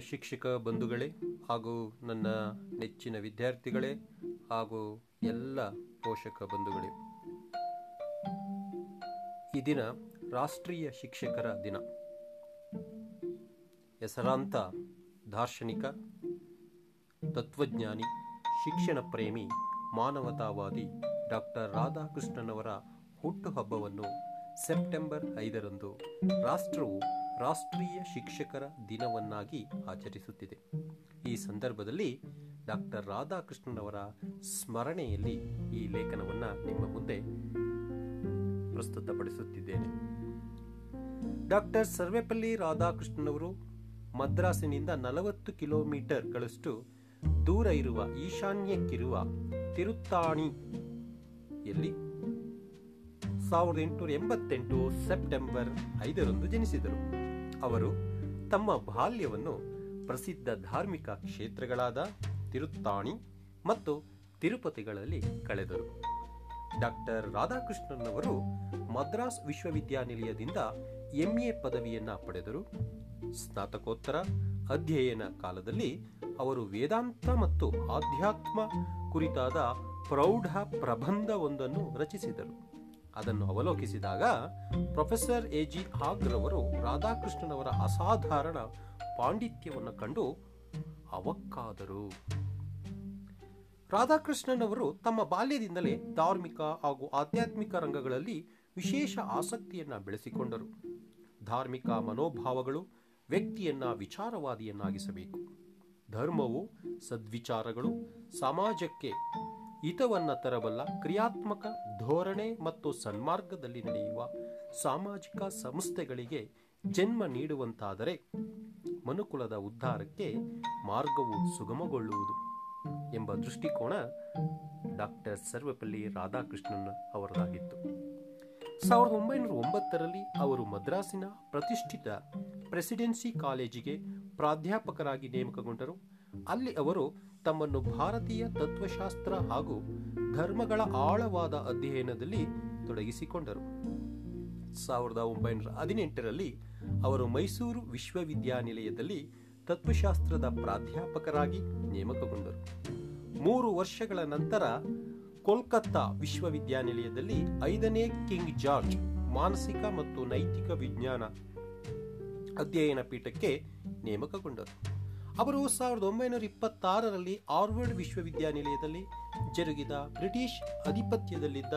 ಶಿಕ್ಷಕ ಬಂಧುಗಳೇ ಹಾಗೂ ನನ್ನ ನೆಚ್ಚಿನ ವಿದ್ಯಾರ್ಥಿಗಳೇ ಹಾಗೂ ಎಲ್ಲ ಪೋಷಕ ಬಂಧುಗಳೇ. ಈ ದಿನ ರಾಷ್ಟ್ರೀಯ ಶಿಕ್ಷಕರ ದಿನ. ಹೆಸರಾಂತ ದಾರ್ಶನಿಕ, ತತ್ವಜ್ಞಾನಿ, ಶಿಕ್ಷಣ ಪ್ರೇಮಿ, ಮಾನವತಾವಾದಿ ಡಾಕ್ಟರ್ ರಾಧಾಕೃಷ್ಣನವರ ಹುಟ್ಟುಹಬ್ಬವನ್ನು ಸೆಪ್ಟೆಂಬರ್ ಐದರಂದು ರಾಷ್ಟ್ರವು ರಾಷ್ಟ್ರೀಯ ಶಿಕ್ಷಕರ ದಿನವನ್ನಾಗಿ ಆಚರಿಸುತ್ತಿದೆ. ಈ ಸಂದರ್ಭದಲ್ಲಿ ಡಾಕ್ಟರ್ ರಾಧಾಕೃಷ್ಣನವರ ಸ್ಮರಣೆಯಲ್ಲಿ ಈ ಲೇಖನವನ್ನು ನಿಮ್ಮ ಮುಂದೆ ಪ್ರಸ್ತುತಪಡಿಸುತ್ತಿದ್ದೇನೆ. ಡಾಕ್ಟರ್ ಸರ್ವೆಪಲ್ಲಿ ರಾಧಾಕೃಷ್ಣನವರು ಮದ್ರಾಸಿನಿಂದ ನಲವತ್ತು ಕಿಲೋಮೀಟರ್ಗಳಷ್ಟು ದೂರ ಇರುವ ಈಶಾನ್ಯಕ್ಕಿರುವ ತಿರುತ್ತಾಣಿಯಲ್ಲಿ ಸಾವಿರದ ಎಂಟುನೂರ ಎಂಬತ್ತೆಂಟು ಸೆಪ್ಟೆಂಬರ್ ಐದರಂದು ಜನಿಸಿದರು. ಅವರು ತಮ್ಮ ಬಾಲ್ಯವನ್ನು ಪ್ರಸಿದ್ಧ ಧಾರ್ಮಿಕ ಕ್ಷೇತ್ರಗಳಾದ ತಿರುತ್ತಾಣಿ ಮತ್ತು ತಿರುಪತಿಗಳಲ್ಲಿ ಕಳೆದರು. ಡಾಕ್ಟರ್ ರಾಧಾಕೃಷ್ಣನ್ ಅವರು ಮದ್ರಾಸ್ ವಿಶ್ವವಿದ್ಯಾನಿಲಯದಿಂದ ಎಂಎ ಪದವಿಯನ್ನ ಪಡೆದರು. ಸ್ನಾತಕೋತ್ತರ ಅಧ್ಯಯನ ಕಾಲದಲ್ಲಿ ಅವರು ವೇದಾಂತ ಮತ್ತು ಆಧ್ಯಾತ್ಮ ಕುರಿತಾದ ಪ್ರೌಢ ಪ್ರಬಂಧವೊಂದನ್ನು ರಚಿಸಿದರು. ಅದನ್ನು ಅವಲೋಕಿಸಿದಾಗ ಪ್ರೊಫೆಸರ್ ಎ ಜಿ ಹಾಗ್ರವರು ರಾಧಾಕೃಷ್ಣನವರ ಅಸಾಧಾರಣ ಪಾಂಡಿತ್ಯವನ್ನು ಕಂಡು ಅವಕ್ಕಾದರು. ರಾಧಾಕೃಷ್ಣನವರು ತಮ್ಮ ಬಾಲ್ಯದಿಂದಲೇ ಧಾರ್ಮಿಕ ಹಾಗೂ ಆಧ್ಯಾತ್ಮಿಕ ರಂಗಗಳಲ್ಲಿ ವಿಶೇಷ ಆಸಕ್ತಿಯನ್ನು ಬೆಳೆಸಿಕೊಂಡರು. ಧಾರ್ಮಿಕ ಮನೋಭಾವಗಳು ವ್ಯಕ್ತಿಯನ್ನ ವಿಚಾರವಾದಿಯನ್ನಾಗಿಸಬೇಕು. ಧರ್ಮವು ಸದ್ವಿಚಾರಗಳು, ಸಮಾಜಕ್ಕೆ ಹಿತವನ್ನ ತರಬಲ್ಲ ಕ್ರಿಯಾತ್ಮಕ ಧೋರಣೆ ಮತ್ತು ಸನ್ಮಾರ್ಗದಲ್ಲಿ ನಡೆಯುವ ಸಾಮಾಜಿಕ ಸಂಸ್ಥೆಗಳಿಗೆ ಜನ್ಮ ನೀಡುವಂತಾದರೆ ಮನುಕುಲದ ಉದ್ಧಾರಕ್ಕೆ ಮಾರ್ಗವು ಸುಗಮಗೊಳ್ಳುವುದು ಎಂಬ ದೃಷ್ಟಿಕೋನ ಡಾಕ್ಟರ್ ಸರ್ವಪಲ್ಲಿ ರಾಧಾಕೃಷ್ಣನ್ ಅವರದಾಗಿತ್ತು. ಸಾವಿರದ ಒಂಬೈನೂರ ಒಂಬತ್ತರಲ್ಲಿ ಅವರು ಮದ್ರಾಸಿನ ಪ್ರತಿಷ್ಠಿತ ಪ್ರೆಸಿಡೆನ್ಸಿ ಕಾಲೇಜಿಗೆ ಪ್ರಾಧ್ಯಾಪಕರಾಗಿ ನೇಮಕಗೊಂಡರು. ಅಲ್ಲಿ ಅವರು ತಮ್ಮನ್ನು ಭಾರತೀಯ ತತ್ವಶಾಸ್ತ್ರ ಹಾಗೂ ಧರ್ಮಗಳ ಆಳವಾದ ಅಧ್ಯಯನದಲ್ಲಿ ತೊಡಗಿಸಿಕೊಂಡರು. ಸಾವಿರದ ಒಂಬೈನೂರ ಹದಿನೆಂಟರಲ್ಲಿ ಅವರು ಮೈಸೂರು ವಿಶ್ವವಿದ್ಯಾನಿಲಯದಲ್ಲಿ ತತ್ವಶಾಸ್ತ್ರದ ಪ್ರಾಧ್ಯಾಪಕರಾಗಿ ನೇಮಕಗೊಂಡರು. ಮೂರು ವರ್ಷಗಳ ನಂತರ ಕೋಲ್ಕತ್ತಾ ವಿಶ್ವವಿದ್ಯಾನಿಲಯದಲ್ಲಿ ಐದನೇ ಕಿಂಗ್ ಜಾರ್ಜ್ ಮಾನಸಿಕ ಮತ್ತು ನೈತಿಕ ವಿಜ್ಞಾನ ಅಧ್ಯಯನ ಪೀಠಕ್ಕೆ ನೇಮಕಗೊಂಡರು. ಅವರು ಸಾವಿರದ ಒಂಬೈನೂರ ಇಪ್ಪತ್ತಾರರಲ್ಲಿ ಆರ್ವರ್ಡ್ ವಿಶ್ವವಿದ್ಯಾನಿಲಯದಲ್ಲಿ ಜರುಗಿದ ಬ್ರಿಟಿಷ್ ಅಧಿಪತ್ಯದಲ್ಲಿದ್ದ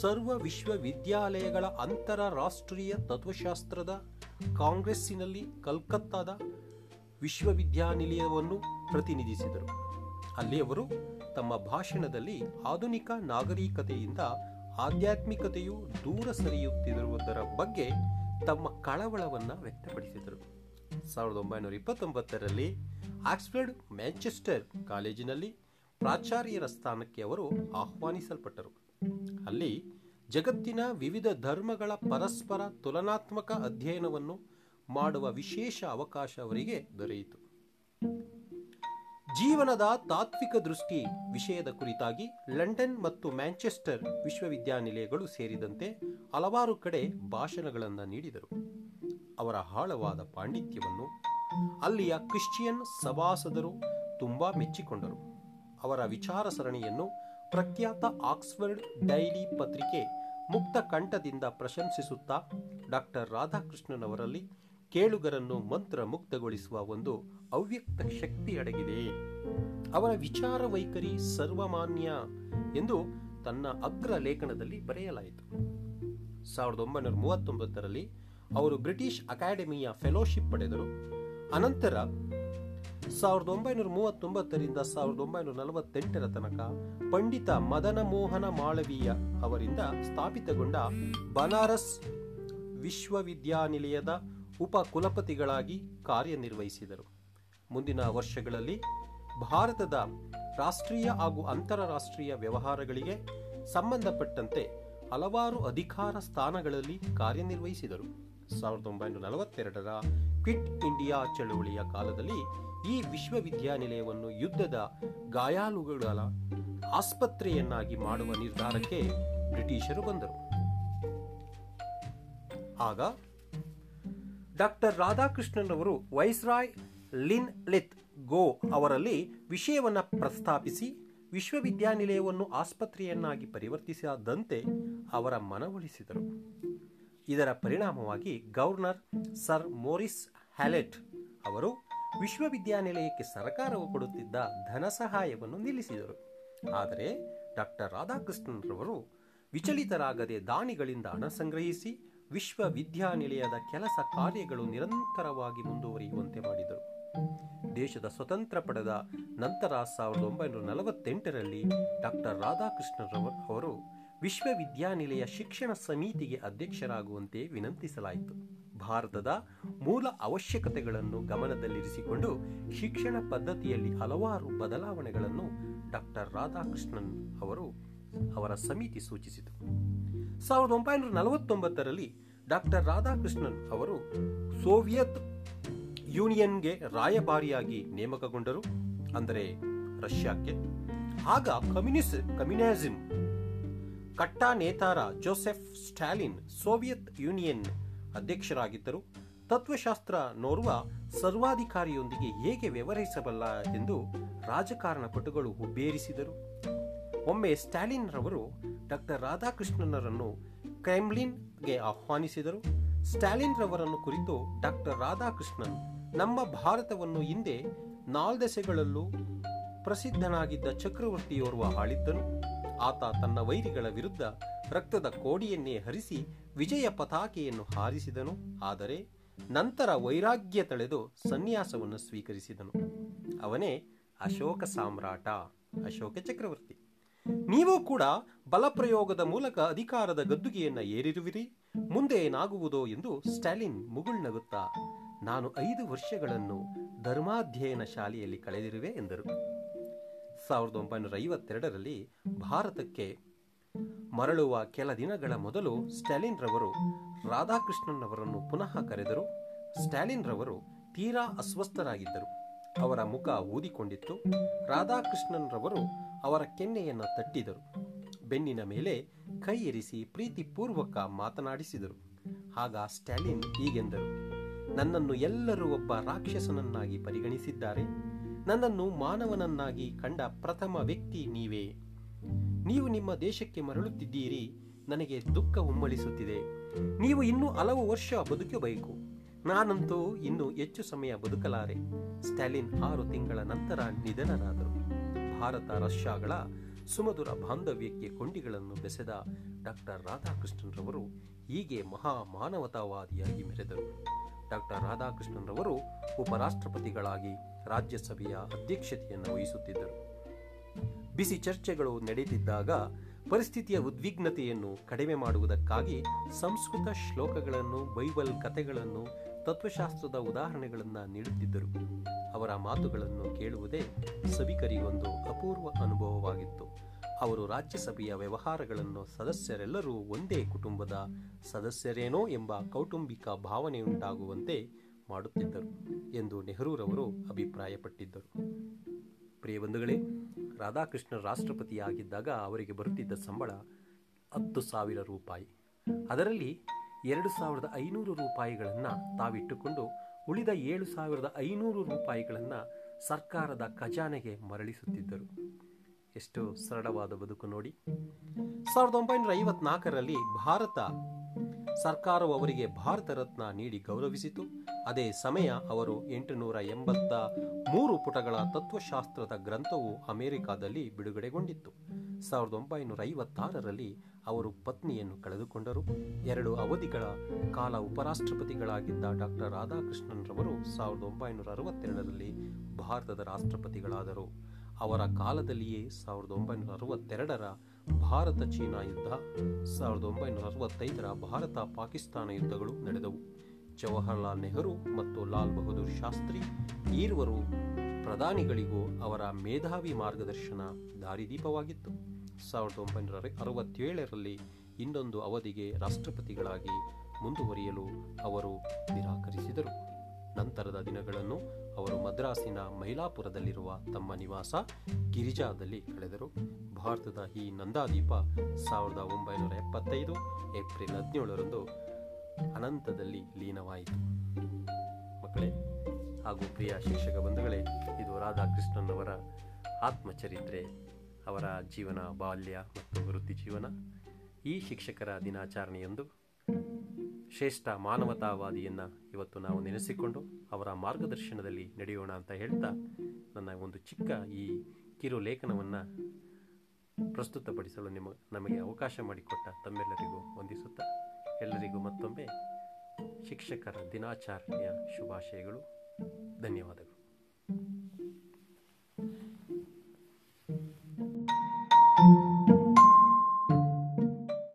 ಸರ್ವ ವಿಶ್ವವಿದ್ಯಾಲಯಗಳ ಅಂತಾರಾಷ್ಟ್ರೀಯ ತತ್ವಶಾಸ್ತ್ರದ ಕಾಂಗ್ರೆಸ್ಸಿನಲ್ಲಿ ಕಲ್ಕತ್ತಾದ ವಿಶ್ವವಿದ್ಯಾನಿಲಯವನ್ನು ಪ್ರತಿನಿಧಿಸಿದರು. ಅಲ್ಲಿ ಅವರು ತಮ್ಮ ಭಾಷಣದಲ್ಲಿ ಆಧುನಿಕ ನಾಗರಿಕತೆಯಿಂದ ಆಧ್ಯಾತ್ಮಿಕತೆಯು ದೂರ ಸರಿಯುತ್ತಿರುವುದರ ಬಗ್ಗೆ ತಮ್ಮ ಕಳವಳವನ್ನು ವ್ಯಕ್ತಪಡಿಸಿದರು. ಸಾವಿರದ ಒಂಬೈನೂರ ಇಪ್ಪತ್ತೊಂಬತ್ತರಲ್ಲಿ ಆಕ್ಸ್ಫರ್ಡ್ ಮ್ಯಾಂಚೆಸ್ಟರ್ ಕಾಲೇಜಿನಲ್ಲಿ ಪ್ರಾಚಾರ್ಯರ ಸ್ಥಾನಕ್ಕೆ ಅವರು ಆಹ್ವಾನಿಸಲ್ಪಟ್ಟರು. ಅಲ್ಲಿ ಜಗತ್ತಿನ ವಿವಿಧ ಧರ್ಮಗಳ ಪರಸ್ಪರ ತುಲನಾತ್ಮಕ ಅಧ್ಯಯನವನ್ನು ಮಾಡುವ ವಿಶೇಷ ಅವಕಾಶ ಅವರಿಗೆ ದೊರೆಯಿತು. ಜೀವನದ ತಾತ್ವಿಕ ದೃಷ್ಟಿ ವಿಷಯದ ಕುರಿತಾಗಿ ಲಂಡನ್ ಮತ್ತು ಮ್ಯಾಂಚೆಸ್ಟರ್ ವಿಶ್ವವಿದ್ಯಾನಿಲಯಗಳು ಸೇರಿದಂತೆ ಹಲವಾರು ಕಡೆ ಭಾಷಣಗಳನ್ನು ನೀಡಿದರು. ಅವರ ಆಳವಾದ ಪಾಂಡಿತ್ಯವನ್ನು ಅಲ್ಲಿಯ ಕ್ರಿಶ್ಚಿಯನ್ ಸಭಾಸದರು ತುಂಬಾ ಮೆಚ್ಚಿಕೊಂಡರು. ಅವರ ವಿಚಾರ ಸರಣಿಯನ್ನು ಪ್ರಖ್ಯಾತ ಆಕ್ಸ್ಫರ್ಡ್ ಡೈಲಿ ಪತ್ರಿಕೆ ಮುಕ್ತ ಕಂಠದಿಂದ ಪ್ರಶಂಸಿಸುತ್ತಾ ಡಾಕ್ಟರ್ ರಾಧಾಕೃಷ್ಣನ್ ಅವರಲ್ಲಿ ಕೇಳುಗರನ್ನು ಮಂತ್ರ ಮುಕ್ತಗೊಳಿಸುವ ಒಂದು ಅವ್ಯಕ್ತ ಶಕ್ತಿ ಅಡಗಿದೆ. ಅವರ ವಿಚಾರ ವೈಖರಿ ಸರ್ವಮಾನ್ಯ ಎಂದು ತನ್ನ ಅಗ್ರ ಲೇಖನದಲ್ಲಿ ಬರೆಯಲಾಯಿತು. ಸಾವಿರದ ಒಂಬೈನೂರ ಮೂವತ್ತೊಂಬತ್ತರಲ್ಲಿ ಅವರು ಬ್ರಿಟಿಷ್ ಅಕಾಡೆಮಿಯ ಫೆಲೋಶಿಪ್ ಪಡೆದರು. ಅನಂತರ ಸಾವಿರದ ಒಂಬೈನೂರ ಮೂವತ್ತೊಂಬತ್ತರಿಂದ ಸಾವಿರದ ಒಂಬೈನೂರ ನಲವತ್ತೆಂಟರ ತನಕ ಪಂಡಿತ ಮದನ ಮೋಹನ ಮಾಳವೀಯ ಅವರಿಂದ ಸ್ಥಾಪಿತಗೊಂಡ ಬನಾರಸ್ ವಿಶ್ವವಿದ್ಯಾನಿಲಯದ ಉಪ ಕುಲಪತಿಗಳಾಗಿ ಕಾರ್ಯನಿರ್ವಹಿಸಿದರು. ಮುಂದಿನ ವರ್ಷಗಳಲ್ಲಿ ಭಾರತದ ರಾಷ್ಟ್ರೀಯ ಹಾಗೂ ಅಂತಾರಾಷ್ಟ್ರೀಯ ವ್ಯವಹಾರಗಳಿಗೆ ಸಂಬಂಧಪಟ್ಟಂತೆ ಹಲವಾರು ಅಧಿಕಾರ ಸ್ಥಾನಗಳಲ್ಲಿ ಕಾರ್ಯನಿರ್ವಹಿಸಿದರು. ಸಾವಿರದ ಒಂಬೈನೂರ ನಲವತ್ತೆರಡರ ಕ್ವಿಟ್ ಇಂಡಿಯಾ ಚಳುವಳಿಯ ಕಾಲದಲ್ಲಿ ಈ ವಿಶ್ವವಿದ್ಯಾನಿಲಯವನ್ನು ಯುದ್ಧದ ಗಾಯಾಳುಗಳ ಆಸ್ಪತ್ರೆಯನ್ನಾಗಿ ಮಾಡುವ ನಿರ್ಧಾರಕ್ಕೆ ಬ್ರಿಟಿಷರು ಬಂದರು. ಆಗ ಡಾಕ್ಟರ್ ರಾಧಾಕೃಷ್ಣನ್ ಅವರು ವೈಸ್ರಾಯ್ ಲಿನ್ ಲಿತ್ ಗೋ ಅವರಲ್ಲಿ ವಿಷಯವನ್ನು ಪ್ರಸ್ತಾಪಿಸಿ ವಿಶ್ವವಿದ್ಯಾನಿಲಯವನ್ನು ಆಸ್ಪತ್ರೆಯನ್ನಾಗಿ ಪರಿವರ್ತಿಸದಂತೆ ಅವರ ಮನವೊಲಿಸಿದರು. ಇದರ ಪರಿಣಾಮವಾಗಿ ಗವರ್ನರ್ ಸರ್ ಮೋರಿಸ್ ಹ್ಯಾಲೆಟ್ ಅವರು ವಿಶ್ವವಿದ್ಯಾನಿಲಯಕ್ಕೆ ಸರ್ಕಾರವು ಕೊಡುತ್ತಿದ್ದ ಧನ ಸಹಾಯವನ್ನು ನಿಲ್ಲಿಸಿದರು. ಆದರೆ ಡಾಕ್ಟರ್ ರಾಧಾಕೃಷ್ಣನ್ರವರು ವಿಚಲಿತರಾಗದೆ ದಾನಿಗಳಿಂದ ಹಣ ಸಂಗ್ರಹಿಸಿ ವಿಶ್ವವಿದ್ಯಾನಿಲಯದ ಕೆಲಸ ಕಾರ್ಯಗಳು ನಿರಂತರವಾಗಿ ಮುಂದುವರಿಯುವಂತೆ ಮಾಡಿದರು. ದೇಶದ ಸ್ವತಂತ್ರ ಪಡೆದ ನಂತರ ಸಾವಿರದ ಒಂಬೈನೂರ ನಲವತ್ತೆಂಟರಲ್ಲಿ ಡಾಕ್ಟರ್ ರಾಧಾಕೃಷ್ಣರವರು ವಿಶ್ವವಿದ್ಯಾನಿಲಯ ಶಿಕ್ಷಣ ಸಮಿತಿಗೆ ಅಧ್ಯಕ್ಷರಾಗುವಂತೆ ವಿನಂತಿಸಲಾಯಿತು. ಭಾರತದ ಮೂಲ ಅವಶ್ಯಕತೆಗಳನ್ನು ಗಮನದಲ್ಲಿರಿಸಿಕೊಂಡು ಶಿಕ್ಷಣ ಪದ್ಧತಿಯಲ್ಲಿ ಹಲವಾರು ಬದಲಾವಣೆಗಳನ್ನು ಡಾಕ್ಟರ್ ರಾಧಾಕೃಷ್ಣನ್ ಅವರು ಅವರ ಸಮಿತಿ ಸೂಚಿಸಿತು. ಸಾವಿರದ ಒಂಬೈನೂರ ನಲವತ್ತೊಂಬತ್ತರಲ್ಲಿ ಡಾಕ್ಟರ್ ರಾಧಾಕೃಷ್ಣನ್ ಅವರು ಸೋವಿಯತ್ ಯೂನಿಯನ್ಗೆ ರಾಯಭಾರಿಯಾಗಿ ನೇಮಕಗೊಂಡರು, ಅಂದರೆ ರಷ್ಯಾಕ್ಕೆ. ಆಗ ಕಮ್ಯುನಿಸ್, ಕಮ್ಯುನಿಸಂ ಕಟ್ಟಾ ನೇತಾರ ಜೋಸೆಫ್ ಸ್ಟಾಲಿನ್ ಸೋವಿಯತ್ ಯೂನಿಯನ್ ಅಧ್ಯಕ್ಷರಾಗಿದ್ದರು. ತತ್ವಶಾಸ್ತ್ರ ನೋರ್ವ ಸರ್ವಾಧಿಕಾರಿಯೊಂದಿಗೆ ಹೇಗೆ ವ್ಯವಹರಿಸಬಲ್ಲ ಎಂದು ರಾಜಕಾರಣ ಪಟುಗಳು ಹುಬ್ಬೇರಿಸಿದರು. ಒಮ್ಮೆ ಸ್ಟಾಲಿನ್ ರವರು ಡಾಕ್ಟರ್ ರಾಧಾಕೃಷ್ಣನರನ್ನು ಕ್ರೆಮ್ಲಿನ್ಗೆ ಆಹ್ವಾನಿಸಿದರು. ಸ್ಟಾಲಿನ್ ರವರನ್ನು ಕುರಿತು ಡಾಕ್ಟರ್ ರಾಧಾಕೃಷ್ಣನ್, ನಮ್ಮ ಭಾರತವನ್ನು ಹಿಂದೆ ನಾಲ್ದೆಸೆಗಳಲ್ಲೂ ಪ್ರಸಿದ್ಧನಾಗಿದ್ದ ಚಕ್ರವರ್ತಿಯೋರ್ವ ಆಳಿದ್ದನು ಆತ ತನ್ನ ವೈರಿಗಳ ವಿರುದ್ಧ ರಕ್ತದ ಕೋಡಿಯನ್ನೇ ಹರಿಸಿ ವಿಜಯ ಪತಾಕೆಯನ್ನು ಹಾರಿಸಿದನು. ಆದರೆ ನಂತರ ವೈರಾಗ್ಯ ತಳೆದು ಸನ್ಯಾಸವನ್ನು ಸ್ವೀಕರಿಸಿದನು. ಅವನೇ ಅಶೋಕ ಸಾಮ್ರಾಟ, ಅಶೋಕ ಚಕ್ರವರ್ತಿ. ನೀವು ಕೂಡ ಬಲಪ್ರಯೋಗದ ಮೂಲಕ ಅಧಿಕಾರದ ಗದ್ದುಗೆಯನ್ನು ಏರಿರುವಿರಿ. ಮುಂದೆ ಏನಾಗುವುದೋ ಎಂದು ಸ್ಟಾಲಿನ್ ಮುಗುಳ್ನಗುತ್ತಾ ನಾನು ಐದು ವರ್ಷಗಳನ್ನು ಧರ್ಮಾಧ್ಯಯನ ಶಾಲೆಯಲ್ಲಿ ಕಳೆದಿರುವೆ ಎಂದರು. ಸಾವಿರದ ಒಂಬೈನೂರ ಐವತ್ತೆರಡರಲ್ಲಿ ಭಾರತಕ್ಕೆ ಮರಳುವ ಕೆಲ ದಿನಗಳ ಮೊದಲು ಸ್ಟಾಲಿನ್ ರವರು ರಾಧಾಕೃಷ್ಣನ್ ಅವರನ್ನು ಪುನಃ ಕರೆದರು. ಸ್ಟಾಲಿನ್ ರವರು ತೀರಾ ಅಸ್ವಸ್ಥರಾಗಿದ್ದರು. ಅವರ ಮುಖ ಊದಿಕೊಂಡಿತ್ತು. ರಾಧಾಕೃಷ್ಣನ್ ರವರು ಅವರ ಕೆನ್ನೆಯನ್ನು ತಟ್ಟಿದರು. ಬೆನ್ನಿನ ಮೇಲೆ ಕೈ ಇರಿಸಿ ಪ್ರೀತಿಪೂರ್ವಕ ಮಾತನಾಡಿಸಿದರು. ಆಗ ಸ್ಟಾಲಿನ್ ಹೀಗೆಂದರು. ನನ್ನನ್ನು ಎಲ್ಲರೂ ಒಬ್ಬ ರಾಕ್ಷಸನನ್ನಾಗಿ ಪರಿಗಣಿಸಿದ್ದಾರೆ. ನನ್ನನ್ನು ಮಾನವನನ್ನಾಗಿ ಕಂಡ ಪ್ರಥಮ ವ್ಯಕ್ತಿ ನೀವೇ. ನೀವು ನಿಮ್ಮ ದೇಶಕ್ಕೆ ಮರಳುತ್ತಿದ್ದೀರಿ, ನನಗೆ ದುಃಖ ಉಮ್ಮಳಿಸುತ್ತಿದೆ ನೀವು ಇನ್ನೂ ಹಲವು ವರ್ಷ ಬದುಕಬೇಕು. ನಾನಂತೂ ಇನ್ನೂ ಹೆಚ್ಚು ಸಮಯ ಬದುಕಲಾರೆ. ಸ್ಟಾಲಿನ್ ಆರು ತಿಂಗಳ ನಂತರ ನಿಧನರಾದರು. ಭಾರತ ರಷ್ಯಾಗಳ ಸುಮಧುರ ಬಾಂಧವ್ಯಕ್ಕೆ ಕೊಂಡಿಗಳನ್ನು ಬೆಸೆದ ಡಾಕ್ಟರ್ ರಾಧಾಕೃಷ್ಣನ್ ರವರು ಹೀಗೆ ಮಹಾ ಮಾನವತಾವಾದಿಯಾಗಿ ಮೆರೆದರು. ಡಾಕ್ಟರ್ ರಾಧಾಕೃಷ್ಣನ್ರವರು ಉಪರಾಷ್ಟ್ರಪತಿಗಳಾಗಿ ರಾಜ್ಯಸಭೆಯ ಅಧ್ಯಕ್ಷತೆಯನ್ನು ವಹಿಸುತ್ತಿದ್ದರು. ಬಿಸಿ ಚರ್ಚೆಗಳು ನಡೆಯುತ್ತಿದ್ದಾಗ ಪರಿಸ್ಥಿತಿಯ ಉದ್ವಿಗ್ನತೆಯನ್ನು ಕಡಿಮೆ ಮಾಡುವುದಕ್ಕಾಗಿ ಸಂಸ್ಕೃತ ಶ್ಲೋಕಗಳನ್ನು, ಬೈಬಲ್ ಕಥೆಗಳನ್ನು, ತತ್ವಶಾಸ್ತ್ರದ ಉದಾಹರಣೆಗಳನ್ನು ನೀಡುತ್ತಿದ್ದರು. ಅವರ ಮಾತುಗಳನ್ನು ಕೇಳುವುದೇ ಸಭಿಕರಿಗೊಂದು ಅಪೂರ್ವ ಅನುಭವವಾಗಿತ್ತು. ಅವರು ರಾಜ್ಯಸಭೆಯ ವ್ಯವಹಾರಗಳನ್ನು ಸದಸ್ಯರೆಲ್ಲರೂ ಒಂದೇ ಕುಟುಂಬದ ಸದಸ್ಯರೇನೋ ಎಂಬ ಕೌಟುಂಬಿಕ ಭಾವನೆಯುಂಟಾಗುವಂತೆ ಮಾಡುತ್ತಿದ್ದರು ಎಂದು ನೆಹರೂರವರು ಅಭಿಪ್ರಾಯಪಟ್ಟಿದ್ದರು. ಪ್ರಿಯ ಬಂಧುಗಳೇ, ರಾಧಾಕೃಷ್ಣ ರಾಷ್ಟ್ರಪತಿಯಾಗಿದ್ದಾಗ ಅವರಿಗೆ ಬರುತ್ತಿದ್ದ ಸಂಬಳ ಹತ್ತು ಸಾವಿರ ರೂಪಾಯಿ. ಅದರಲ್ಲಿ ಎರಡು ಸಾವಿರದ ಐನೂರು ರೂಪಾಯಿಗಳನ್ನು ತಾವಿಟ್ಟುಕೊಂಡು ಉಳಿದ ಏಳು ಸಾವಿರದ ಐನೂರು ರೂಪಾಯಿಗಳನ್ನು ಸರ್ಕಾರದ ಖಜಾನೆಗೆ ಮರಳಿಸುತ್ತಿದ್ದರು. ಎಷ್ಟು ಸರಳವಾದ ಬದುಕು ನೋಡಿ. ಸಾವಿರದ ಒಂಬೈನೂರ ಐವತ್ನಾಲ್ಕರಲ್ಲಿ ಭಾರತ ಸರ್ಕಾರವು ಅವರಿಗೆ ಭಾರತ ರತ್ನ ನೀಡಿ ಗೌರವಿಸಿತು. ಅದೇ ಸಮಯ ಅವರು ಎಂಟುನೂರ ಎಂಬತ್ತ ಮೂರು ಪುಟಗಳ ತತ್ವಶಾಸ್ತ್ರದ ಗ್ರಂಥವು ಅಮೆರಿಕಾದಲ್ಲಿ ಬಿಡುಗಡೆಗೊಂಡಿತ್ತು. ಸಾವಿರದ ಒಂಬೈನೂರ ಐವತ್ತಾರರಲ್ಲಿ ಅವರು ಪತ್ನಿಯನ್ನು ಕಳೆದುಕೊಂಡರು. ಎರಡು ಅವಧಿಗಳ ಕಾಲ ಉಪರಾಷ್ಟ್ರಪತಿಗಳಾಗಿದ್ದ ಡಾಕ್ಟರ್ ರಾಧಾಕೃಷ್ಣನ್ ರವರು ಸಾವಿರದ ಒಂಬೈನೂರ ಅರವತ್ತೆರಡರಲ್ಲಿ ಭಾರತದ ರಾಷ್ಟ್ರಪತಿಗಳಾದರು. ಅವರ ಕಾಲದಲ್ಲಿಯೇ ಸಾವಿರದ ಒಂಬೈನೂರ ಅರವತ್ತೆರಡರ ಭಾರತ ಚೀನಾ ಯುದ್ಧ, ಸಾವಿರದ ಒಂಬೈನೂರ ಅರವತ್ತೈದರ ಭಾರತ ಪಾಕಿಸ್ತಾನ ಯುದ್ಧಗಳು ನಡೆದವು. ಜವಾಹರಲಾಲ್ ನೆಹರು ಮತ್ತು ಲಾಲ್ ಬಹದ್ದೂರ್ ಶಾಸ್ತ್ರಿ ಈರುವರು ಪ್ರಧಾನಿಗಳಿಗೂ ಅವರ ಮೇಧಾವಿ ಮಾರ್ಗದರ್ಶನ ದಾರಿದೀಪವಾಗಿತ್ತು. ಸಾವಿರದ ಒಂಬೈನೂರ ಅರವತ್ತೇಳರಲ್ಲಿ ಇನ್ನೊಂದು ಅವಧಿಗೆ ರಾಷ್ಟ್ರಪತಿಗಳಾಗಿ ಮುಂದುವರಿಯಲು ಅವರು ನಿರಾಕರಿಸಿದರು. ನಂತರದ ದಿನಗಳನ್ನು ಅವರು ಮದ್ರಾಸಿನ ಮೈಲಾಪುರದಲ್ಲಿರುವ ತಮ್ಮ ನಿವಾಸ ಗಿರಿಜಾದಲ್ಲಿ ಕಳೆದರು. ಭಾರತದ ಈ ನಂದಾದೀಪ ಸಾವಿರದ ಒಂಬೈನೂರ ಎಪ್ಪತ್ತೈದು ಏಪ್ರಿಲ್ ಹದಿನೇಳರಂದು ಅನಂತದಲ್ಲಿ ಲೀನವಾಯಿತು. ಮಕ್ಕಳೇ ಹಾಗೂ ಪ್ರಿಯ ಶಿಕ್ಷಕ ಬಂಧುಗಳೇ, ಇದು ರಾಧಾಕೃಷ್ಣನವರ ಆತ್ಮಚರಿತ್ರೆ. ಅವರ ಜೀವನ, ಬಾಲ್ಯ ಮತ್ತು ವೃತ್ತಿ ಜೀವನ. ಈ ಶಿಕ್ಷಕರ ದಿನಾಚರಣೆಯಂದು ಶ್ರೇಷ್ಠ ಮಾನವತಾವಾದಿಯನ್ನು ಇವತ್ತು ನಾವು ನೆನೆಸಿಕೊಂಡು ಅವರ ಮಾರ್ಗದರ್ಶನದಲ್ಲಿ ನಡೆಯೋಣ ಅಂತ ಹೇಳ್ತಾ ನನ್ನ ಒಂದು ಚಿಕ್ಕ ಈ ಕಿರು ಲೇಖನವನ್ನು ಪ್ರಸ್ತುತಪಡಿಸಲು ನಿಮ್ಮ ನಮಗೆ ಅವಕಾಶ ಮಾಡಿಕೊಟ್ಟ ತಮ್ಮೆಲ್ಲರಿಗೂ ವಂದಿಸುತ್ತಾ ಎಲ್ಲರಿಗೂ ಮತ್ತೊಮ್ಮೆ ಶಿಕ್ಷಕರ ದಿನಾಚರಣೆಯ ಶುಭಾಶಯಗಳು. ಧನ್ಯವಾದಗಳು.